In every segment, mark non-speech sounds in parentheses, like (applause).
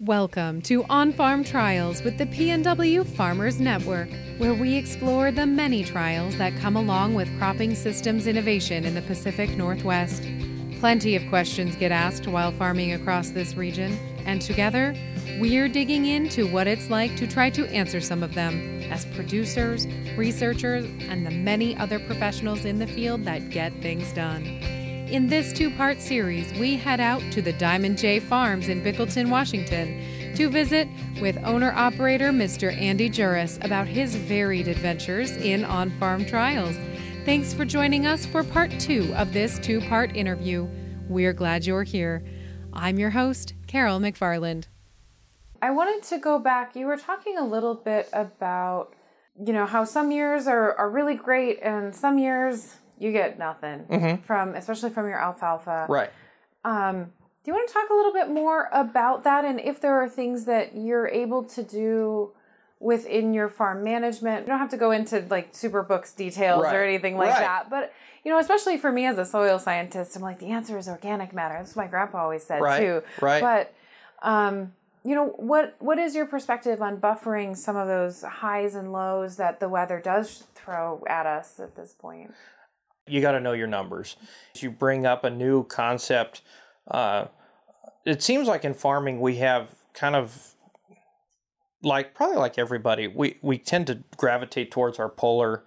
Welcome to On Farm Trials with the PNW Farmers Network, where we explore the many trials that come along with cropping systems innovation in the Pacific Northwest. Plenty of questions get asked while farming across this region, and together, we're digging into what it's like to try to answer some of them as producers, researchers, and the many other professionals in the field that get things done. In this two part series, we head out to the Diamond J Farms in Bickleton, Washington, to visit with owner operator Mr. Andy Juris about his varied adventures in on farm trials. Thanks for joining us for part two of this two part interview. We're glad you're here. I'm your host, Carol McFarland. I wanted to go back. You were talking a little bit about, you know, how some years are, are really great and some years you get nothing Mm-hmm. from, especially from your alfalfa. Right. Um, do you want to talk a little bit more about that and if there are things that you're able to do within your farm management? You don't have to go into like super books details Right. or anything like Right. that, but you know, especially for me as a soil scientist, I'm like the answer is organic matter. That's what my grandpa always said Right. too. Right. But um, you know, what what is your perspective on buffering some of those highs and lows that the weather does throw at us at this point? You got to know your numbers. You bring up a new concept, uh, it seems like in farming we have kind of like probably like everybody, we, we tend to gravitate towards our polar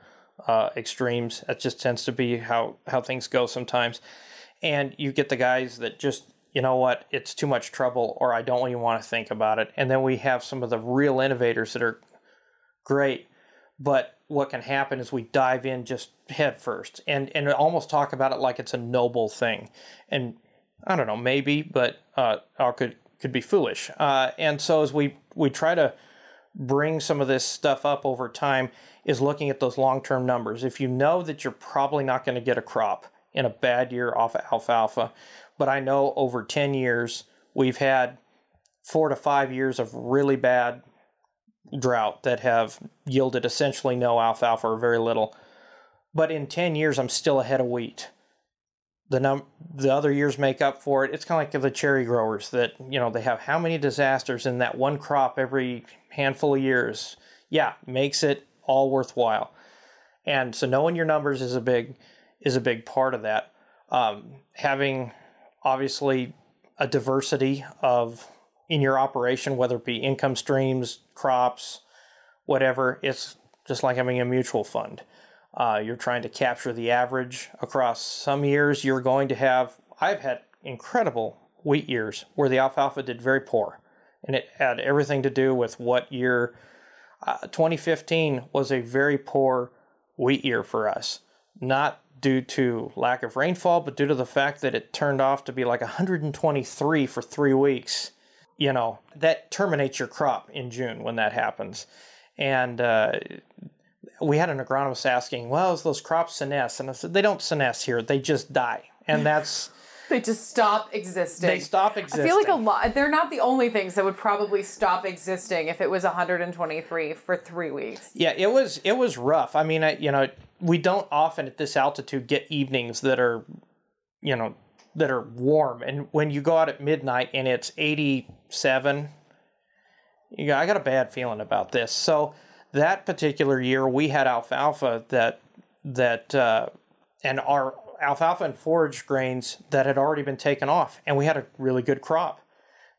uh, extremes. That just tends to be how, how things go sometimes. And you get the guys that just, you know what, it's too much trouble, or I don't even want to think about it. And then we have some of the real innovators that are great but what can happen is we dive in just head first and and almost talk about it like it's a noble thing. And i don't know maybe but uh could could be foolish. Uh and so as we we try to bring some of this stuff up over time is looking at those long-term numbers. If you know that you're probably not going to get a crop in a bad year off of alfalfa but i know over 10 years we've had four to five years of really bad drought that have yielded essentially no alfalfa or very little. But in 10 years, I'm still ahead of wheat. The num the other years make up for it. It's kind of like the cherry growers that, you know, they have how many disasters in that one crop every handful of years. Yeah, makes it all worthwhile. And so knowing your numbers is a big is a big part of that. Um, having obviously a diversity of in your operation, whether it be income streams, crops, whatever, it's just like having a mutual fund. Uh, you're trying to capture the average across some years. You're going to have, I've had incredible wheat years where the alfalfa did very poor. And it had everything to do with what year. Uh, 2015 was a very poor wheat year for us. Not due to lack of rainfall, but due to the fact that it turned off to be like 123 for three weeks you know that terminates your crop in June when that happens. And uh, we had an agronomist asking, "Well, is those crops senesce?" And I said, "They don't senesce here; they just die." And that's (laughs) They just stop existing. they stop existing. I feel like a lot. They're not the only things that would probably stop existing if it was 123 for three weeks. Yeah, it was it was rough. I mean, I, you know, we don't often at this altitude get evenings that are, you know, that are warm. And when you go out at midnight and it's 87, you go, I got a bad feeling about this. So that particular year, we had alfalfa that that uh, and our alfalfa and forage grains that had already been taken off, and we had a really good crop.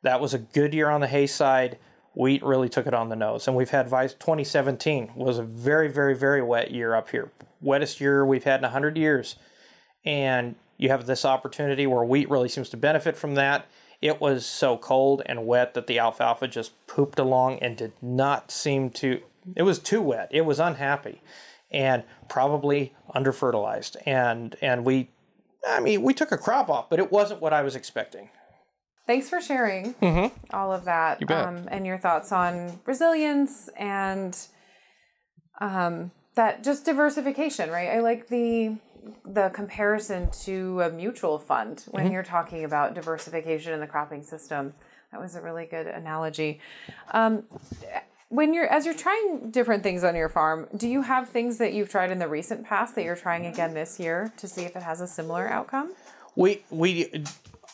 That was a good year on the hay side. Wheat really took it on the nose, and we've had vice 2017 was a very, very, very wet year up here, wettest year we've had in 100 years, and you have this opportunity where wheat really seems to benefit from that. It was so cold and wet that the alfalfa just pooped along and did not seem to. It was too wet. It was unhappy, and probably under fertilized. And and we, I mean, we took a crop off, but it wasn't what I was expecting. Thanks for sharing all of that Mm-hmm. bet. Um, and your thoughts on resilience and um, that just diversification, right? I like the the comparison to a mutual fund when Mm-hmm. you're talking about diversification in the cropping system. That was a really good analogy. Um, when you're as you're trying different things on your farm, do you have things that you've tried in the recent past that you're trying again this year to see if it has a similar outcome? We we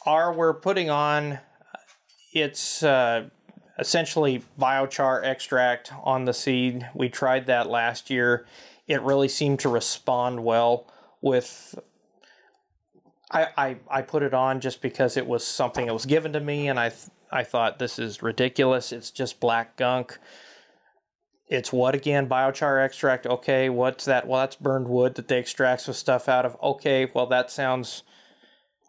are we're putting on. It's uh, essentially biochar extract on the seed. We tried that last year. It really seemed to respond well with. I, I, I put it on just because it was something that was given to me, and I th- I thought this is ridiculous. It's just black gunk. It's what again? Biochar extract. Okay, what's that? Well, that's burned wood that they extract some stuff out of. Okay, well that sounds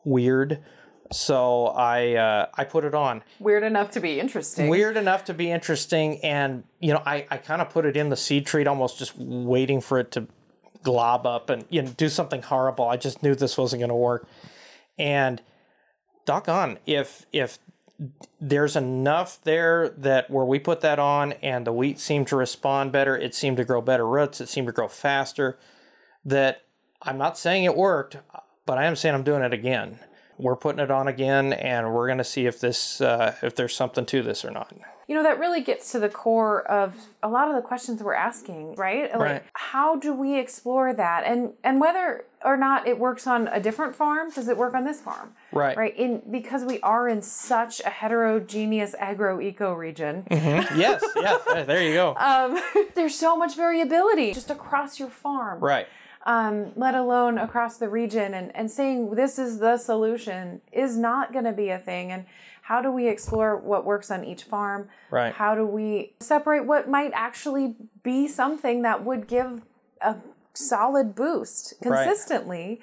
weird. So I uh, I put it on. Weird enough to be interesting. Weird enough to be interesting, and you know I, I kind of put it in the seed treat, almost just waiting for it to glob up and you know do something horrible. I just knew this wasn't going to work, and doggone if if there's enough there that where we put that on and the wheat seemed to respond better, it seemed to grow better roots, it seemed to grow faster. That I'm not saying it worked, but I am saying I'm doing it again we're putting it on again, and we're going to see if this uh, if there's something to this or not. You know that really gets to the core of a lot of the questions we're asking, right? Like, right. How do we explore that, and and whether or not it works on a different farm? Does it work on this farm? Right. Right. In because we are in such a heterogeneous agro eco region. Mm-hmm. (laughs) yes. Yes. There you go. Um, (laughs) there's so much variability just across your farm. Right um, let alone across the region, and, and saying this is the solution is not going to be a thing. And how do we explore what works on each farm? Right. How do we separate what might actually be something that would give a solid boost consistently?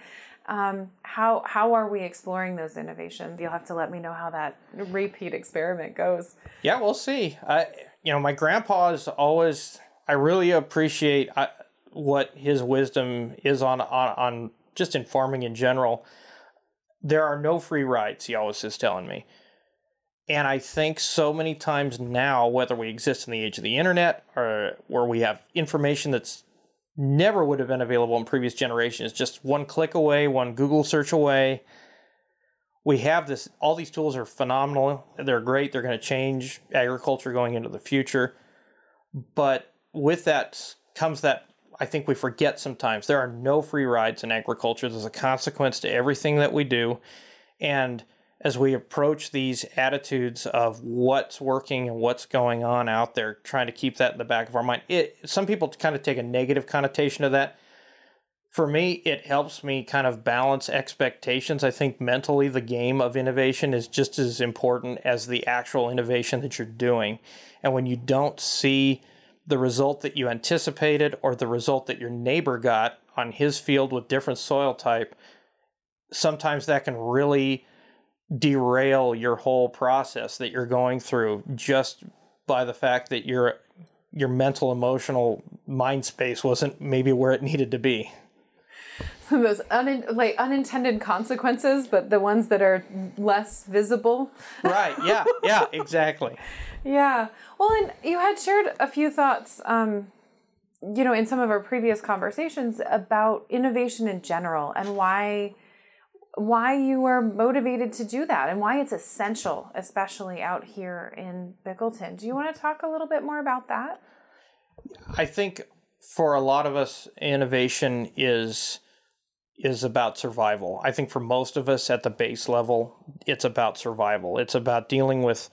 Right. Um, how how are we exploring those innovations? You'll have to let me know how that repeat experiment goes. Yeah, we'll see. I you know my grandpa is always. I really appreciate. I, what his wisdom is on, on on just in farming in general. There are no free rides, he always is telling me. And I think so many times now, whether we exist in the age of the internet or where we have information that's never would have been available in previous generations, just one click away, one Google search away. We have this, all these tools are phenomenal. They're great. They're going to change agriculture going into the future. But with that comes that I think we forget sometimes there are no free rides in agriculture. There's a consequence to everything that we do. And as we approach these attitudes of what's working and what's going on out there, trying to keep that in the back of our mind, it some people kind of take a negative connotation of that. For me, it helps me kind of balance expectations. I think mentally, the game of innovation is just as important as the actual innovation that you're doing. And when you don't see the result that you anticipated or the result that your neighbor got on his field with different soil type, sometimes that can really derail your whole process that you're going through just by the fact that your your mental emotional mind space wasn't maybe where it needed to be. (laughs) Those un- like unintended consequences but the ones that are less visible. Right. Yeah. Yeah. Exactly (laughs) yeah. Well, and you had shared a few thoughts, um, you know, in some of our previous conversations about innovation in general and why why you were motivated to do that and why it's essential, especially out here in Bickleton. Do you want to talk a little bit more about that? I think for a lot of us, innovation is is about survival. I think for most of us at the base level, it's about survival. It's about dealing with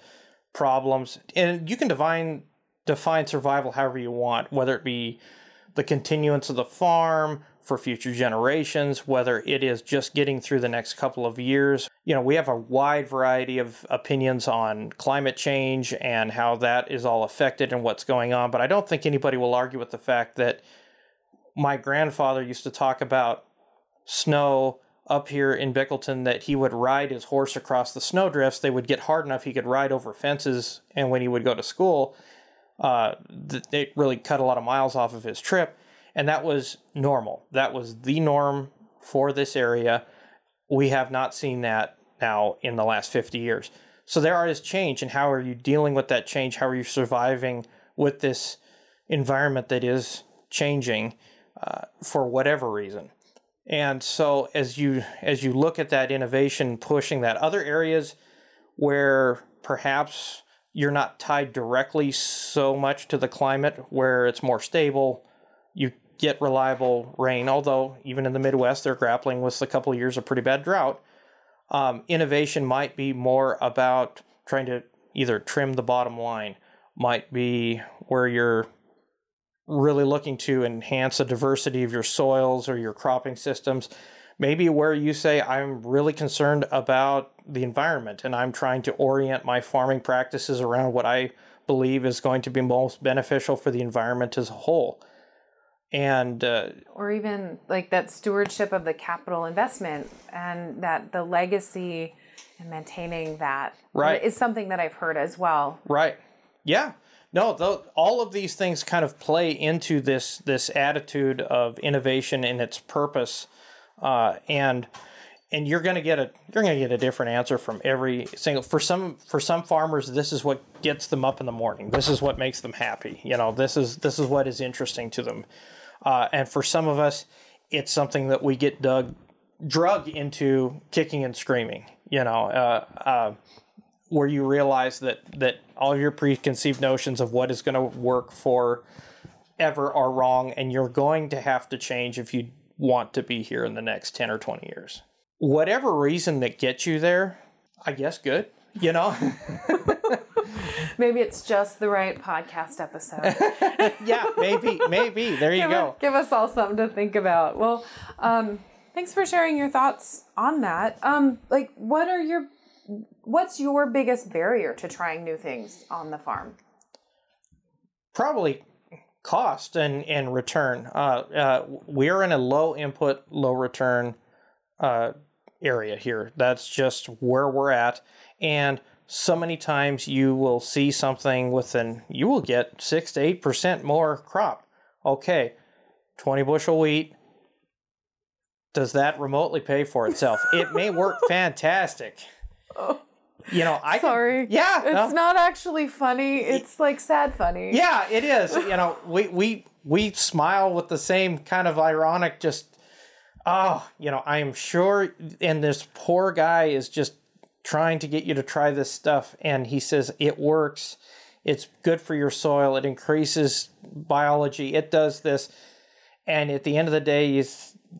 problems, and you can define define survival however you want, whether it be the continuance of the farm for future generations, whether it is just getting through the next couple of years. You know, we have a wide variety of opinions on climate change and how that is all affected and what's going on, but I don't think anybody will argue with the fact that my grandfather used to talk about snow up here in Bickleton that he would ride his horse across the snowdrifts. They would get hard enough he could ride over fences, and when he would go to school, uh, it really cut a lot of miles off of his trip, and that was normal. That was the norm for this area. We have not seen that now in the last 50 years. So there is change, and how are you dealing with that change? How are you surviving with this environment that is changing uh, for whatever reason? And so as you as you look at that innovation pushing that other areas where perhaps you're not tied directly so much to the climate where it's more stable, you get reliable rain, although even in the Midwest they're grappling with a couple of years of pretty bad drought. Um, innovation might be more about trying to either trim the bottom line, might be where you're really looking to enhance the diversity of your soils or your cropping systems. Maybe where you say, I'm really concerned about the environment and I'm trying to orient my farming practices around what I believe is going to be most beneficial for the environment as a whole. And, uh, or even like that stewardship of the capital investment and that the legacy and maintaining that Right. is something that I've heard as well. Right. Yeah. No, tho- all of these things kind of play into this this attitude of innovation and its purpose, uh, and and you're going to get a you're going to get a different answer from every single for some for some farmers this is what gets them up in the morning. This is what makes them happy you know this is this is what is interesting to them. Uh, and for some of us it's something that we get dug drug into kicking and screaming you know uh, uh, where you realize that that all your preconceived notions of what is going to work for ever are wrong and you're going to have to change if you want to be here in the next 10 or 20 years whatever reason that gets you there i guess good you know (laughs) Maybe it's just the right podcast episode. (laughs) yeah maybe maybe there you give, go give us all something to think about. Well, um, thanks for sharing your thoughts on that. Um, like, what are your what's your biggest barrier to trying new things on the farm? probably cost and and return. Uh, uh, we're in a low input, low return uh, area here. That's just where we're at, and so many times you will see something with an you will get six to eight percent more crop. Okay, twenty bushel wheat. Does that remotely pay for itself? it may work (laughs) fantastic. (laughs) You know, I can- Sorry. yeah, It's no. not actually funny. It's like sad funny. Yeah, it is. You know, we we we smile with the same kind of ironic just oh, you know, I am sure and this poor guy is just trying to get you to try this stuff and he says it works. It's good for your soil. It increases biology. It does this. And at the end of the day, you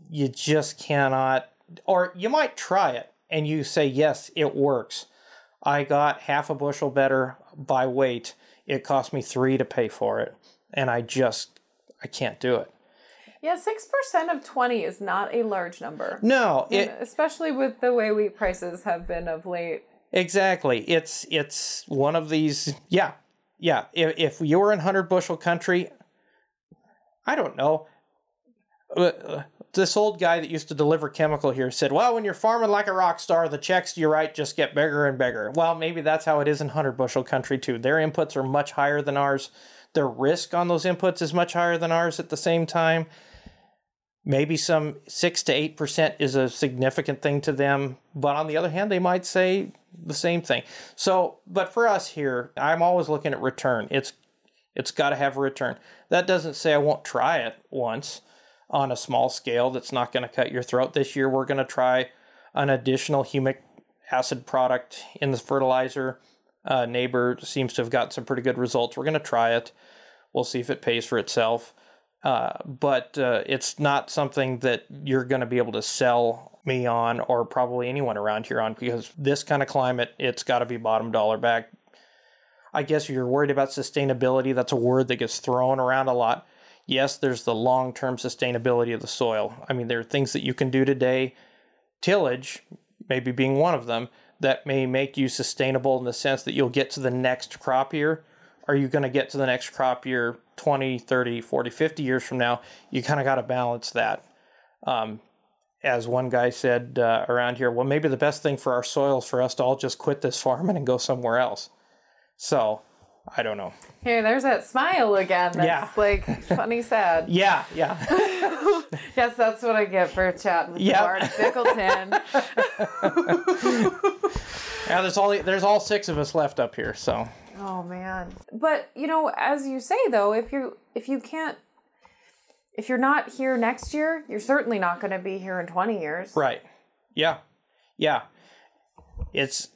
you just cannot or you might try it and you say yes, it works. I got half a bushel better by weight. It cost me three to pay for it, and I just I can't do it. Yeah, six percent of twenty is not a large number. No, it especially with the way wheat prices have been of late. exactly. It's it's one of these. Yeah, yeah. If if you were in hundred bushel country, I don't know. Uh, This old guy that used to deliver chemical here said, "Well, when you're farming like a rock star, the checks you write just get bigger and bigger." Well, maybe that's how it is in hundred bushel country too. Their inputs are much higher than ours. Their risk on those inputs is much higher than ours at the same time. Maybe some six to eight percent is a significant thing to them, but on the other hand, they might say the same thing. So, but for us here, I'm always looking at return. It's it's got to have a return. That doesn't say I won't try it once on a small scale that's not going to cut your throat. This year, we're going to try an additional humic acid product in the fertilizer. Uh, neighbor seems to have got some pretty good results. We're going to try it. We'll see if it pays for itself. Uh, but uh, it's not something that you're going to be able to sell me on or probably anyone around here on because this kind of climate, it's got to be bottom dollar back. I guess you're worried about sustainability, that's a word that gets thrown around a lot. Yes, there's the long term sustainability of the soil. I mean, there are things that you can do today, tillage maybe being one of them, that may make you sustainable in the sense that you'll get to the next crop year. Are you going to get to the next crop year 20, 30, 40, 50 years from now? You kind of got to balance that. Um, as one guy said uh, around here, well, maybe the best thing for our soils for us to all just quit this farming and go somewhere else. So, I don't know. Here, there's that smile again. That's Yeah. like funny sad. (laughs) Yeah, yeah. (laughs) Yes, that's what I get for chatting with Yep. Bart Bickleton. (laughs) yeah, there's all there's all six of us left up here, so oh man. But you know, as you say though, if you if you can't if you're not here next year, you're certainly not going to be here in 20 years. Right. Yeah. Yeah. It's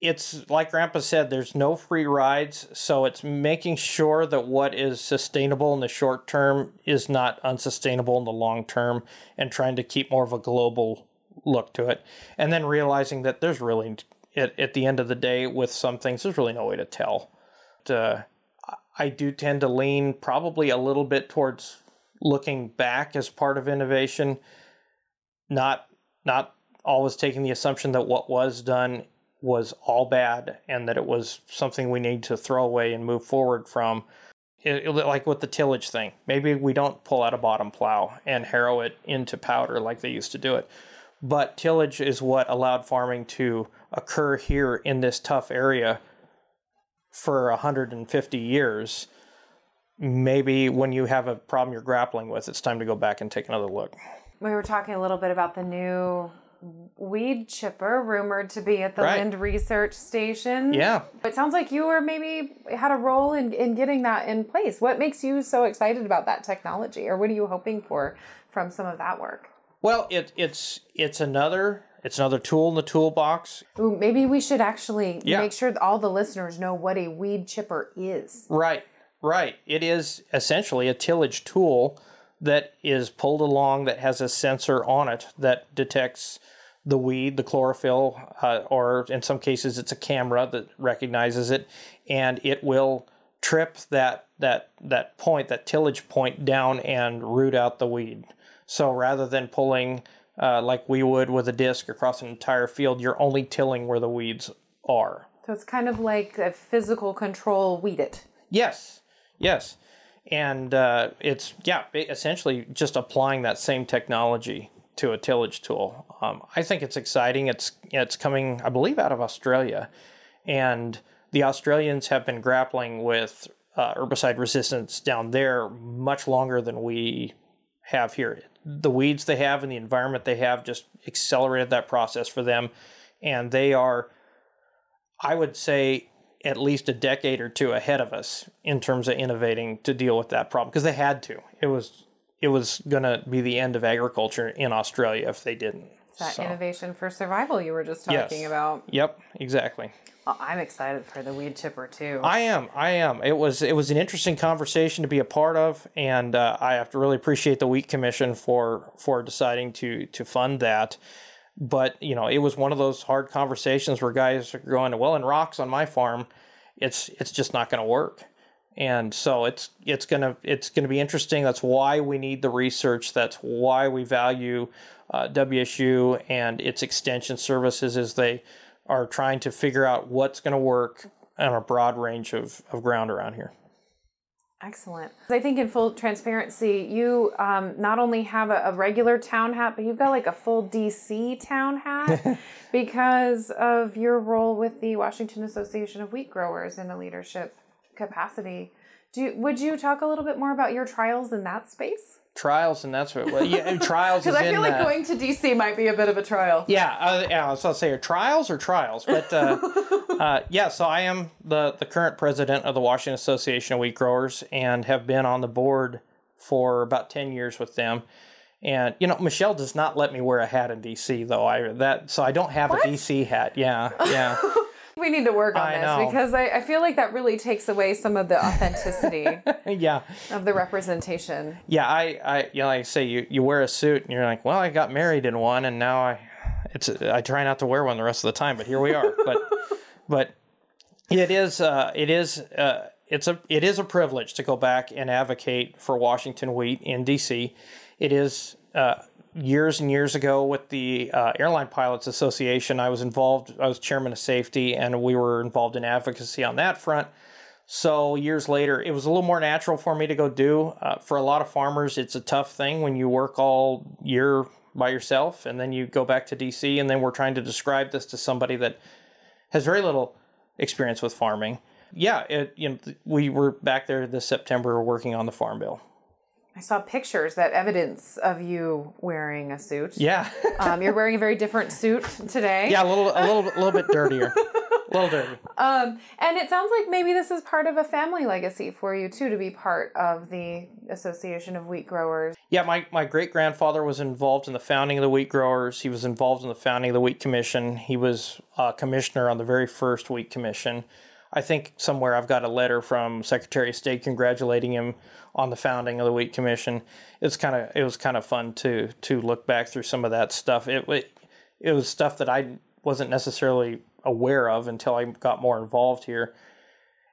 it's like grandpa said there's no free rides so it's making sure that what is sustainable in the short term is not unsustainable in the long term and trying to keep more of a global look to it and then realizing that there's really at, at the end of the day, with some things, there's really no way to tell. Uh, I do tend to lean probably a little bit towards looking back as part of innovation, not not always taking the assumption that what was done was all bad and that it was something we need to throw away and move forward from. It, it, like with the tillage thing, maybe we don't pull out a bottom plow and harrow it into powder like they used to do it. But tillage is what allowed farming to occur here in this tough area for 150 years. Maybe when you have a problem you're grappling with, it's time to go back and take another look. We were talking a little bit about the new weed chipper rumored to be at the Right. Lind Research Station. Yeah. It sounds like you were maybe had a role in, in getting that in place. What makes you so excited about that technology, or what are you hoping for from some of that work? Well, it, it's it's another it's another tool in the toolbox. Ooh, maybe we should actually Yeah. make sure that all the listeners know what a weed chipper is. Right, right. It is essentially a tillage tool that is pulled along that has a sensor on it that detects the weed, the chlorophyll, uh, or in some cases it's a camera that recognizes it, and it will trip that that that point, that tillage point down and root out the weed. So rather than pulling uh, like we would with a disc across an entire field, you're only tilling where the weeds are. So it's kind of like a physical control weed it. Yes, yes, and uh, it's yeah, essentially just applying that same technology to a tillage tool. Um, I think it's exciting. It's it's coming, I believe, out of Australia, and the Australians have been grappling with uh, herbicide resistance down there much longer than we have here. The weeds they have and the environment they have just accelerated that process for them, and they are I would say at least a decade or two ahead of us in terms of innovating to deal with that problem because they had to. It was it was going to be the end of agriculture in Australia if they didn't. That So, innovation for survival you were just talking Yes. about. Yep, exactly. Well, I'm excited for the weed chipper too. I am. I am. It was. It was an interesting conversation to be a part of, and uh, I have to really appreciate the Wheat Commission for for deciding to to fund that. But you know, it was one of those hard conversations where guys are going, "Well, in rocks on my farm, it's it's just not going to work." And so it's it's gonna it's gonna be interesting. That's why we need the research. That's why we value uh, WSU and its extension services as they are trying to figure out what's going to work on a broad range of, of ground around here. Excellent. I think in full transparency, you um, not only have a, a regular town hat, but you've got like a full DC town hat (laughs) because of your role with the Washington Association of Wheat Growers in a leadership capacity. Do you, would you talk a little bit more about your trials in that space? Trials and that's what well, yeah, trials (laughs) Because I feel like uh, going to DC might be a bit of a trial. Yeah, uh, yeah. I'll say, trials or trials? But uh, (laughs) uh, yeah, so I am the the current president of the Washington Association of Wheat Growers and have been on the board for about ten years with them. And you know, Michelle does not let me wear a hat in DC though. I that so I don't have a DC hat. Yeah, yeah. (laughs) We need to work on I this know. because I, I feel like that really takes away some of the authenticity (laughs) yeah, of the representation. yeah. I, I, you know, like I say, you, you wear a suit and you're like, well, I got married in one, and now I, it's, I try not to wear one the rest of the time, but here we are. But, (laughs) but it is, uh, it is, uh, it's a, it is a privilege to go back and advocate for Washington wheat in D.C. It is. Uh, years and years ago with the uh, Airline Pilots Association, I was involved. I was chairman of safety, and we were involved in advocacy on that front. So years later, it was a little more natural for me to go do. Uh, for a lot of farmers, it's a tough thing when you work all year by yourself, and then you go back to DC, and then we're trying to describe this to somebody that has very little experience with farming. Yeah, it, you know, we were back there this September working on the farm bill. I saw pictures that evidence of you wearing a suit. Yeah, (laughs) Um, you're wearing a very different suit today. yeah, a little, a little, a little bit dirtier, a little dirty. (laughs) Um, and it sounds like maybe this is part of a family legacy for you too, to be part of the Association of Wheat Growers. Yeah, my, my great grandfather was involved in the founding of the wheat growers. He was involved in the founding of the wheat commission. He was a commissioner on the very first wheat commission. I think somewhere I've got a letter from Secretary of State congratulating him on the founding of the wheat commission. It's kind of it was kind of fun to to look back through some of that stuff. It wa- it was stuff that I wasn't necessarily aware of until I got more involved here.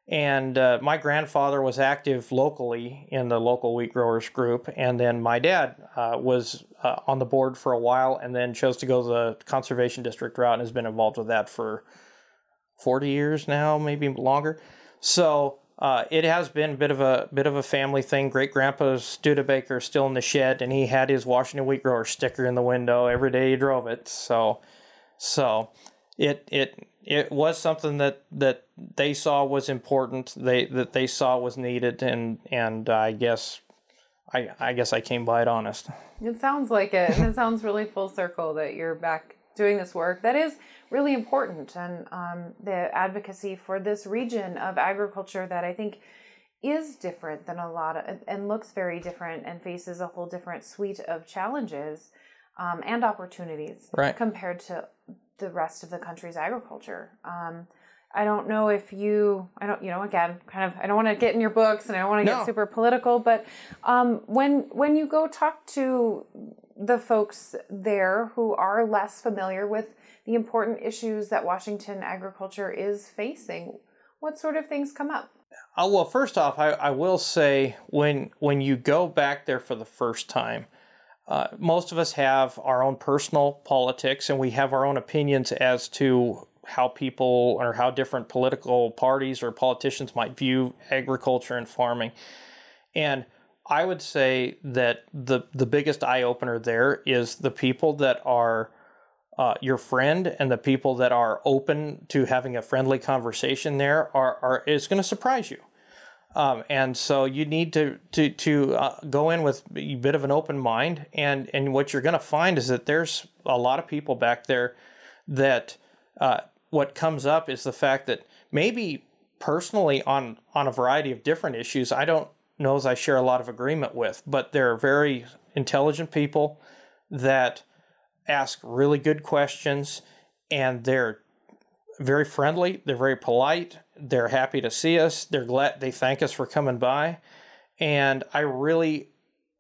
And uh, my grandfather was active locally in the local wheat growers group, and then my dad uh, was uh, on the board for a while, and then chose to go the conservation district route, and has been involved with that for forty years now, maybe longer. So uh, it has been a bit of a bit of a family thing. Great grandpa's Studebaker still in the shed, and he had his Washington wheat grower sticker in the window every day he drove it. So, so it it it was something that that they saw was important. They that they saw was needed, and and I guess I I guess I came by it honest. It sounds like it, and it sounds really full circle that you're back doing this work. That is really important, and um, the advocacy for this region of agriculture that I think is different than a lot of and looks very different and faces a whole different suite of challenges um, and opportunities right. compared to the rest of the country's agriculture. Um, I don't know if you, I don't, you know, again, kind of, I don't want to get in your books and I don't want to No. get super political, but um, when when you go talk to the folks there who are less familiar with the important issues that Washington agriculture is facing, what sort of things come up? Uh, well, first off, I, I will say when when you go back there for the first time, uh, most of us have our own personal politics and we have our own opinions as to how people or how different political parties or politicians might view agriculture and farming. And I would say that the the biggest eye opener there is the people that are uh, your friend and the people that are open to having a friendly conversation there are, are is going to surprise you. Um, and so you need to to to uh, go in with a bit of an open mind, and and what you're going to find is that there's a lot of people back there that uh, what comes up is the fact that maybe personally on on a variety of different issues, I don't know as I share a lot of agreement with, but they're very intelligent people that ask really good questions, and they're very friendly. They're very polite. They're happy to see us. They're glad they thank us for coming by, and I really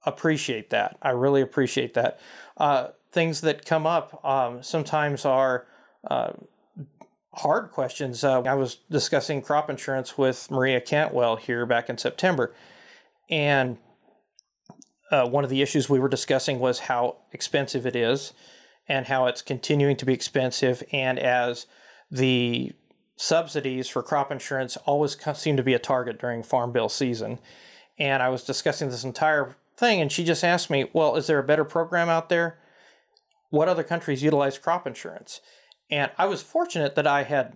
appreciate that. I really appreciate that. Uh, things that come up um, sometimes are uh, hard questions. Uh, I was discussing crop insurance with Maria Cantwell here back in September, and uh, one of the issues we were discussing was how expensive it is and how it's continuing to be expensive. And as the subsidies for crop insurance always seem to be a target during farm bill season. And I was discussing this entire thing, and she just asked me, Well, is there a better program out there? What other countries utilize crop insurance? And I was fortunate that I had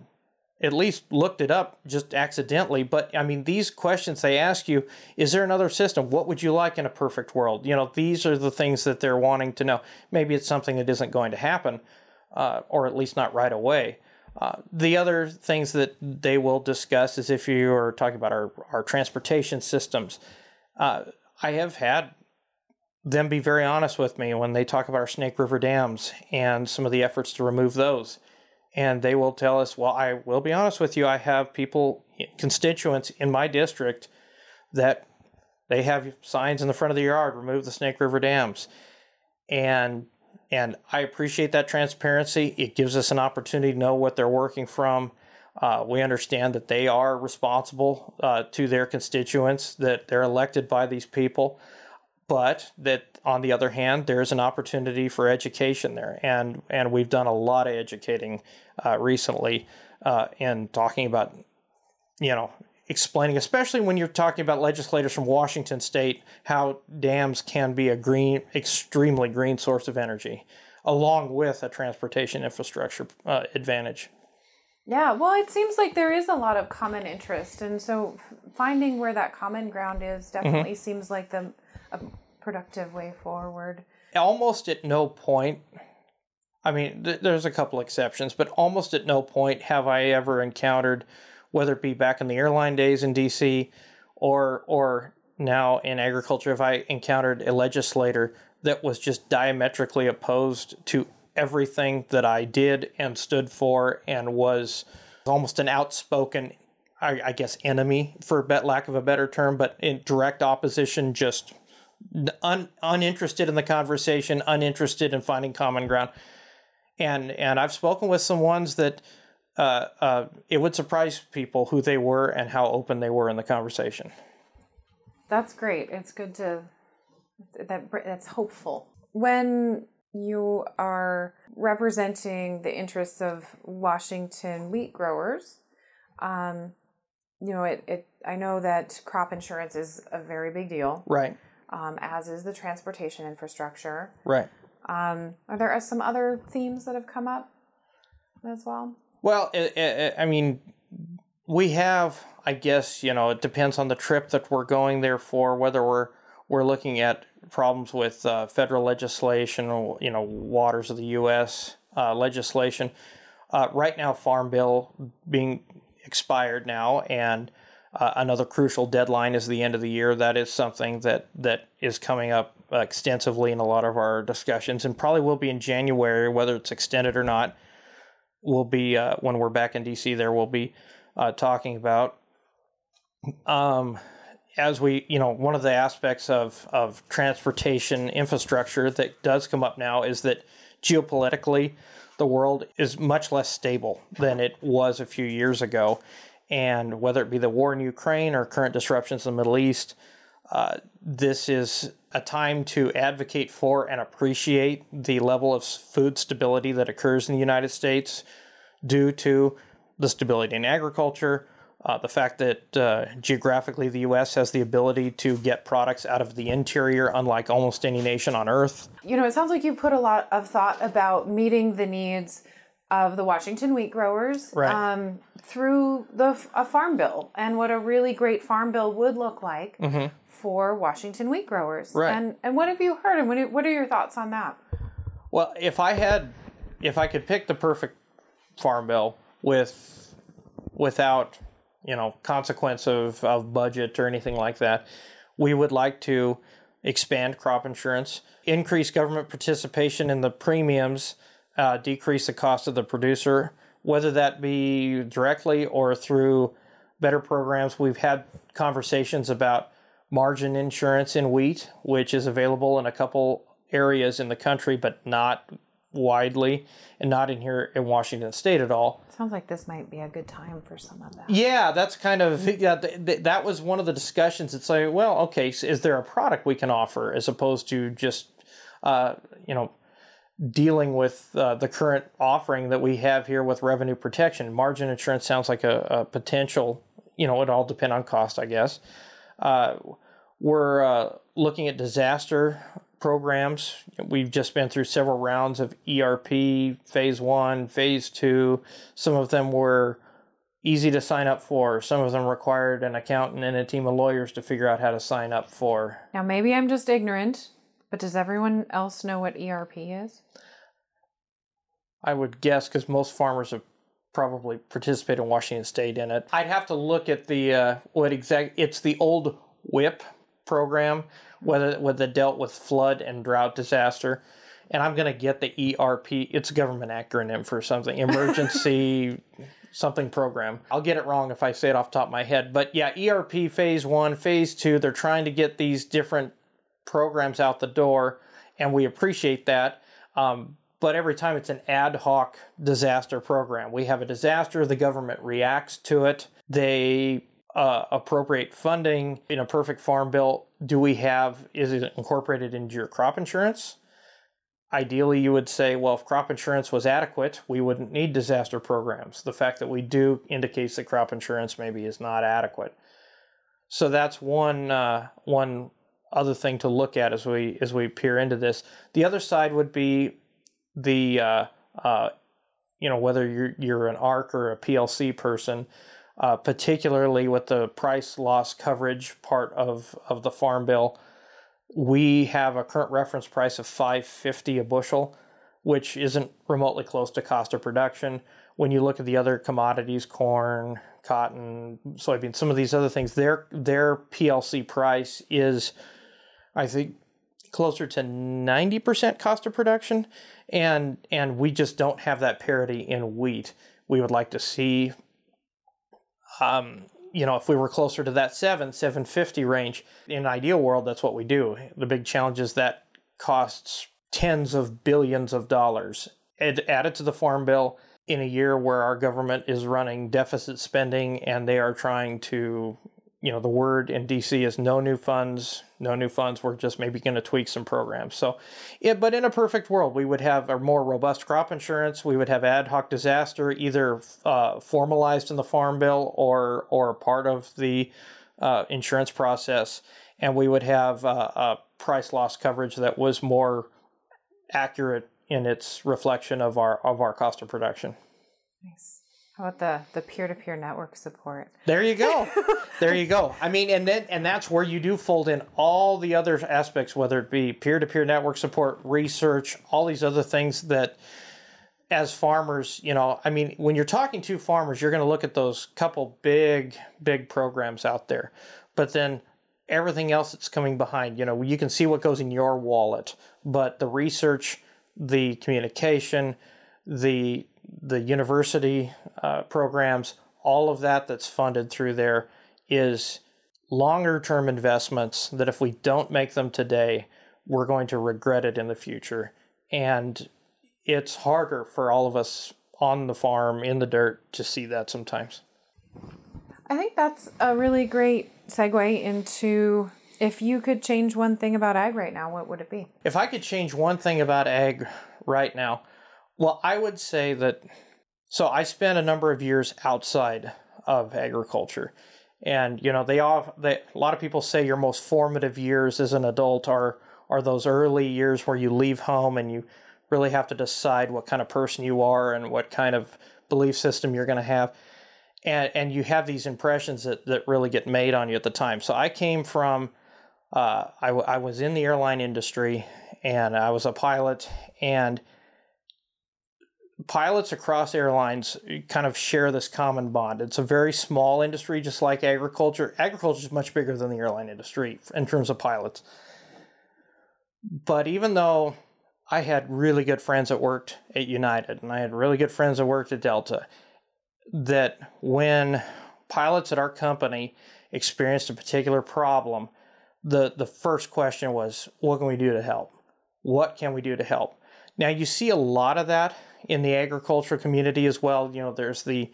at least looked it up just accidentally. But I mean, these questions they ask you is there another system? What would you like in a perfect world? You know, these are the things that they're wanting to know. Maybe it's something that isn't going to happen, uh, or at least not right away. Uh, the other things that they will discuss is if you're talking about our, our transportation systems. Uh, I have had them be very honest with me when they talk about our Snake River dams and some of the efforts to remove those. And they will tell us, well, I will be honest with you, I have people, constituents in my district that they have signs in the front of the yard, remove the Snake River dams. And and I appreciate that transparency. It gives us an opportunity to know what they're working from. Uh, we understand that they are responsible uh, to their constituents, that they're elected by these people, but that on the other hand, there's an opportunity for education there, and and we've done a lot of educating uh, recently uh, and talking about, you know, explaining, especially when you're talking about legislators from Washington State, how dams can be a green, extremely green source of energy, along with a transportation infrastructure uh, advantage. Yeah, well, it seems like there is a lot of common interest, and so finding where that common ground is definitely seems like the a productive way forward. almost at no point i mean th- there's a couple exceptions but almost at no point have i ever encountered whether it be back in the airline days in dc or or now in agriculture have i encountered a legislator that was just diametrically opposed to everything that i did and stood for and was almost an outspoken I, guess enemy for bet lack of a better term but in direct opposition just un, uninterested in the conversation, uninterested in finding common ground. And and I've spoken with some ones that uh, uh, it would surprise people who they were and how open they were in the conversation. That's great. It's good to that that's hopeful. When you are representing the interests of Washington wheat growers, um, you know, it, it. I know that crop insurance is a very big deal, Right. Um, as is the transportation infrastructure. Right. Um, are there some other themes that have come up as well? Well, i i I mean, we have, I guess, you know, it depends on the trip that we're going there for, whether we're we're looking at problems with uh, federal legislation or you know waters of the U.S. Uh, legislation. Uh, right now, Farm Bill being expired now, and uh, another crucial deadline is the end of the year. That is something that that is coming up extensively in a lot of our discussions, and probably will be in January, whether it's extended or not. Will be uh, when we're back in DC. There we'll be uh, talking about. Um, as we, you know, one of the aspects of of transportation infrastructure that does come up now is that geopolitically, the world is much less stable than it was a few years ago, and whether it be the war in Ukraine or current disruptions in the Middle East, uh, this is a time to advocate for and appreciate the level of food stability that occurs in the United States due to the stability in agriculture, uh, the fact that uh, geographically the U.S. has the ability to get products out of the interior, unlike almost any nation on earth. You know, it sounds like you put a lot of thought about meeting the needs of the Washington wheat growers Right. um, through the a farm bill and what a really great farm bill would look like for Washington wheat growers. Right. And and what have you heard? And what what are your thoughts on that? Well, if I had, if I could pick the perfect farm bill with, without, you know, consequence of, of budget or anything like that, we would like to expand crop insurance, increase government participation in the premiums, uh, decrease the cost of the producer, whether that be directly or through better programs. We've had conversations about margin insurance in wheat, which is available in a couple areas in the country, but not widely, and not in here in Washington State at all. Sounds like this might be a good time for some of that. Yeah, that's kind of yeah. Th- th- that was one of the discussions. It's like, well, okay, so is there a product we can offer as opposed to just, uh, you know, dealing with uh, the current offering that we have here with revenue protection? Margin insurance sounds like a, a potential. You know, it all depend on cost, I guess. Uh, we're uh, looking at disaster programs. We've just been through several rounds of ERP, phase one, phase two. Some of them were easy to sign up for. Some of them required an accountant and a team of lawyers to figure out how to sign up for. Now maybe I'm just ignorant, but does everyone else know what ERP is? I would guess because most farmers have probably participated in Washington State in it. I'd have to look at the uh, what exact. It's the old WHIP program, whether whether dealt with flood and drought disaster. And I'm going to get the ERP. It's a government acronym for something. (laughs) Emergency something program. I'll get it wrong if I say it off the top of my head. But yeah, ERP phase one, phase two, they're trying to get these different programs out the door, and we appreciate that. Um, but every time it's an ad hoc disaster program. We have a disaster, the government reacts to it, they uh, appropriate funding. In a perfect farm bill, do we have, is it incorporated into your crop insurance? Ideally, you would say, well, if crop insurance was adequate, we wouldn't need disaster programs. The fact that we do indicates that crop insurance maybe is not adequate. So that's one uh, one other thing to look at as we as we peer into this. The other side would be the uh, uh, you know whether you're you're an ARC or a PLC person, uh, particularly with the price loss coverage part of of the farm bill. We have a current reference price of 550 a bushel, which isn't remotely close to cost of production. When you look at the other commodities, corn, cotton, soybeans, some of these other things, their their PLC price is, I think, closer to 90% cost of production, and and we just don't have that parity in wheat. We would like to see um, you know, if we were closer to that seven, 750 range, in an ideal world, that's what we do. The big challenge is that costs tens of billions of dollars. Add, added to the farm bill, in a year where our government is running deficit spending and they are trying to, you know, the word in DC is no new funds, no new funds. We're just maybe going to tweak some programs. So, but in a perfect world, we would have a more robust crop insurance. We would have ad hoc disaster either uh, formalized in the farm bill or or part of the uh, insurance process, and we would have uh, a price loss coverage that was more accurate in its reflection of our of our cost of production. How about the the peer to peer network support? There you go. (laughs) there you go. I mean, and then and that's where you do fold in all the other aspects, whether it be peer to peer network support, research, all these other things that as farmers, you know, I mean, when you're talking to farmers, you're going to look at those couple big, big programs out there. But then everything else that's coming behind, you know, you can see what goes in your wallet, but the research, the communication, the the university uh, programs, all of that that's funded through there is longer term investments that if we don't make them today, we're going to regret it in the future. And it's harder for all of us on the farm in the dirt to see that sometimes. I think that's a really great segue into if you could change one thing about ag right now, what would it be? If I could change one thing about ag right now, well, I would say that so I spent a number of years outside of agriculture. And you know, they all they, a lot of people say your most formative years as an adult are are those early years where you leave home and you really have to decide what kind of person you are and what kind of belief system you're going to have. And, and you have these impressions that, that really get made on you at the time. So I came from, uh, I, w- I was in the airline industry and I was a pilot, and pilots across airlines kind of share this common bond. It's a very small industry, just like agriculture. Agriculture is much bigger than the airline industry in terms of pilots. But even though I had really good friends that worked at United, and I had really good friends that worked at Delta. That when pilots at our company experienced a particular problem, the, the first question was, What can we do to help? What can we do to help? Now, you see a lot of that in the agriculture community as well. You know, there's the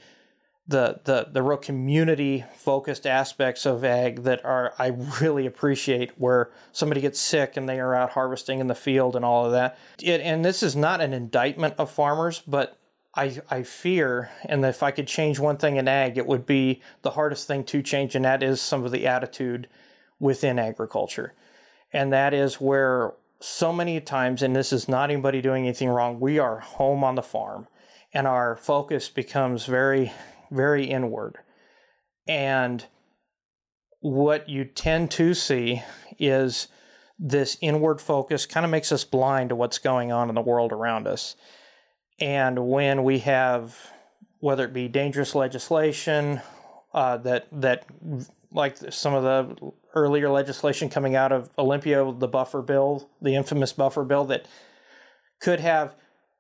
the the the real community focused aspects of ag that are I really appreciate where somebody gets sick and they are out harvesting in the field and all of that. It, and this is not an indictment of farmers, but I I fear and if I could change one thing in ag, it would be the hardest thing to change, and that is some of the attitude within agriculture, and that is where so many times, and this is not anybody doing anything wrong, we are home on the farm, and our focus becomes very very inward. And what you tend to see is this inward focus kind of makes us blind to what's going on in the world around us. And when we have, whether it be dangerous legislation, uh, that that like some of the earlier legislation coming out of Olympia, the buffer bill, the infamous buffer bill that could have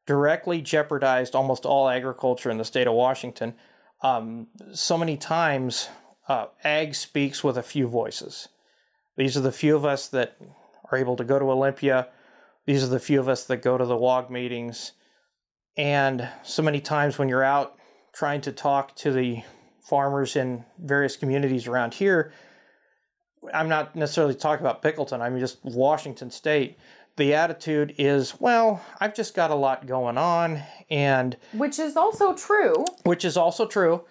directly jeopardized almost all agriculture in the state of Washington um, so many times uh, ag speaks with a few voices. These are the few of us that are able to go to Olympia. These are the few of us that go to the WAG meetings. And so many times when you're out trying to talk to the farmers in various communities around here, I'm not necessarily talking about Bickleton, I'm just Washington State the attitude is, well, I've just got a lot going on and which is also true. Which is also true.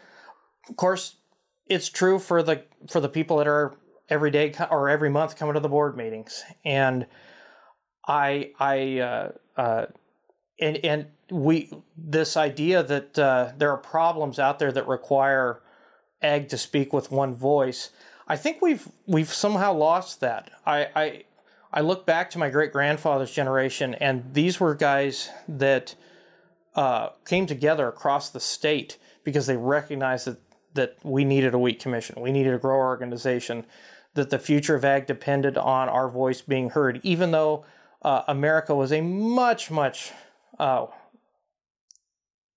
Of course, it's true for the for the people that are every day or every month coming to the board meetings. And I I uh, uh, and and we this idea that uh, there are problems out there that require ag to speak with one voice. I think we've we've somehow lost that. I, I I look back to my great grandfather's generation, and these were guys that uh, came together across the state because they recognized that, that we needed a wheat commission, we needed a grower organization, that the future of ag depended on our voice being heard, even though uh, America was a much, much uh,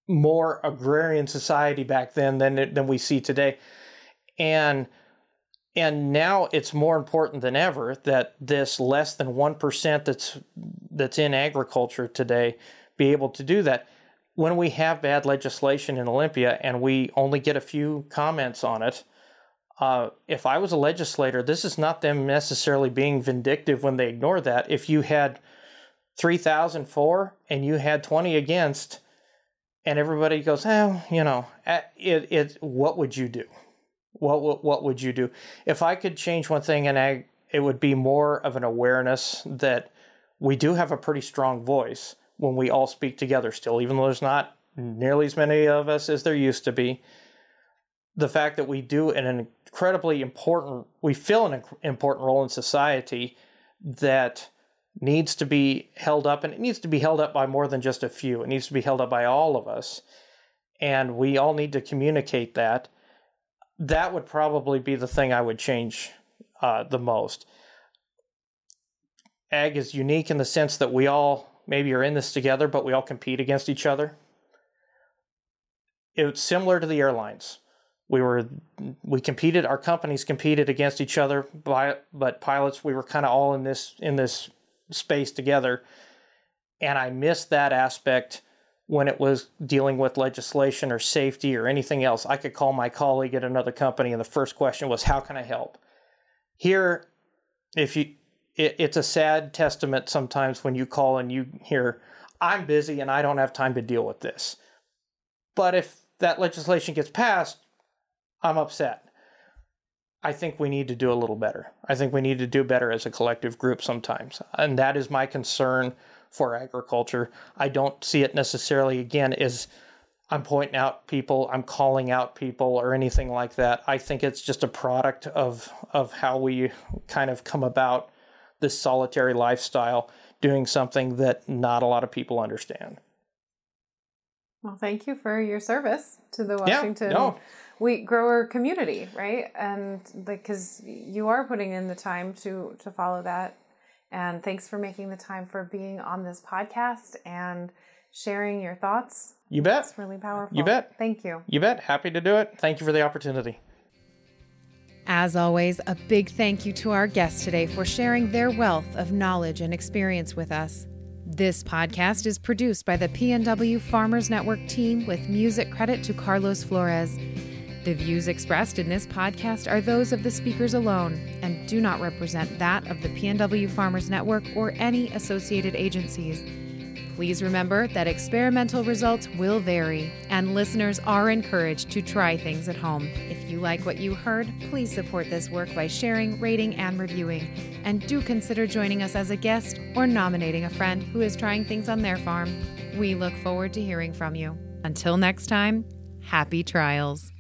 more agrarian society back then than, than we see today. And and now it's more important than ever that this less than 1% that's that's in agriculture today be able to do that when we have bad legislation in Olympia and we only get a few comments on it, uh, if I was a legislator, this is not them necessarily being vindictive when they ignore that. If you had 3,004 and you had 20 against, and everybody goes, oh, you know, it, it, what would you do? What, what, what would you do? If I could change one thing and ag, it would be more of an awareness that we do have a pretty strong voice when we all speak together still, even though there's not nearly as many of us as there used to be. The fact that we do an incredibly important, we fill an important role in society that needs to be held up, and it needs to be held up by more than just a few. It needs to be held up by all of us. And we all need to communicate that. That would probably be the thing I would change uh, the most. Ag is unique in the sense that we all maybe are in this together, but we all compete against each other. It's similar to the airlines. We were we competed. Our companies competed against each other, but pilots we were kind of all in this in this space together. And I missed that aspect when it was dealing with legislation or safety or anything else. I could call my colleague at another company, and the first question was, How can I help? Here, if you, it, it's a sad testament sometimes when you call and you hear, I'm busy and I don't have time to deal with this. But if that legislation gets passed, I'm upset. I think we need to do a little better. I think we need to do better as a collective group sometimes. And that is my concern for agriculture. I don't see it necessarily, again, as I'm pointing out people, I'm calling out people or anything like that. I think it's just a product of of how we kind of come about this solitary lifestyle doing something that not a lot of people understand. Well, thank you for your service to the Washington yeah, no. wheat grower community, right? And because you are putting in the time to to follow that. And thanks for making the time for being on this podcast and sharing your thoughts. You bet. It's really powerful. You bet. Thank you. You bet. Happy to do it. Thank you for the opportunity. As always, a big thank you to our guests today for sharing their wealth of knowledge and experience with us. This podcast is produced by the PNW Farmers Network team with music credit to Carlos Flores. The views expressed in this podcast are those of the speakers alone and do not represent that of the PNW Farmers Network or any associated agencies. Please remember that experimental results will vary, and listeners are encouraged to try things at home. If you like what you heard, please support this work by sharing, rating, and reviewing. And do consider joining us as a guest or nominating a friend who is trying things on their farm. We look forward to hearing from you. Until next time, happy trials.